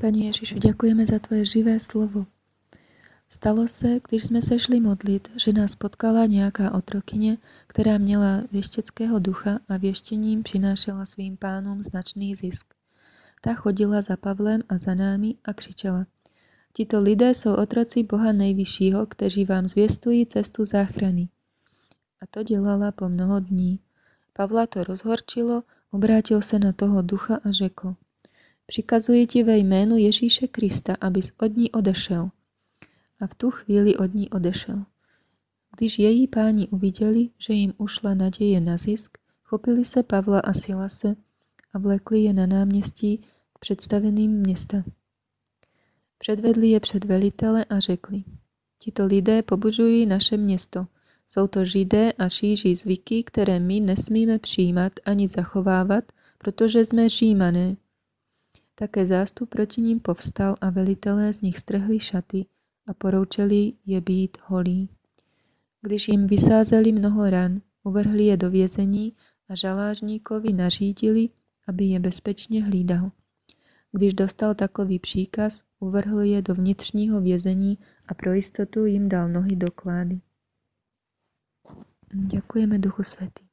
Pani Ježišu, děkujeme za Tvoje živé slovo. Stalo se, když jsme se šli modlit, že nás potkala nějaká otrokyně, která měla věšteckého ducha a věštěním přinášela svým pánům značný zisk. Ta chodila za Pavlem a za námi a křičela. Tito lidé jsou otroci Boha nejvyššího, kteří vám zvěstují cestu záchrany. A to dělala po mnoho dní. Pavla to rozhorčilo, obrátil se na toho ducha a řekl. Přikazuji ti ve jménu Ježíše Krista, abys od ní odešel. A v tu chvíli od ní odešel. Když její páni uviděli, že jim ušla naděje na zisk, chopili se Pavla a Silase a vlekli je na náměstí k představeným města. Předvedli je před velitele a řekli, tito lidé pobužují naše město. Jsou to židé a šíří zvyky, které my nesmíme přijímat ani zachovávat, protože jsme římané. Také zástup proti ním povstal a velitelé z nich strhli šaty a poroučeli je být holí. Když jim vysázeli mnoho ran, uvrhli je do vězení a žalážníkovi nařídili, aby je bezpečně hlídal. Když dostal takový příkaz, uvrhl je do vnitřního vězení a pro jistotu jim dal nohy do klády. Děkujeme Duchu Svatý.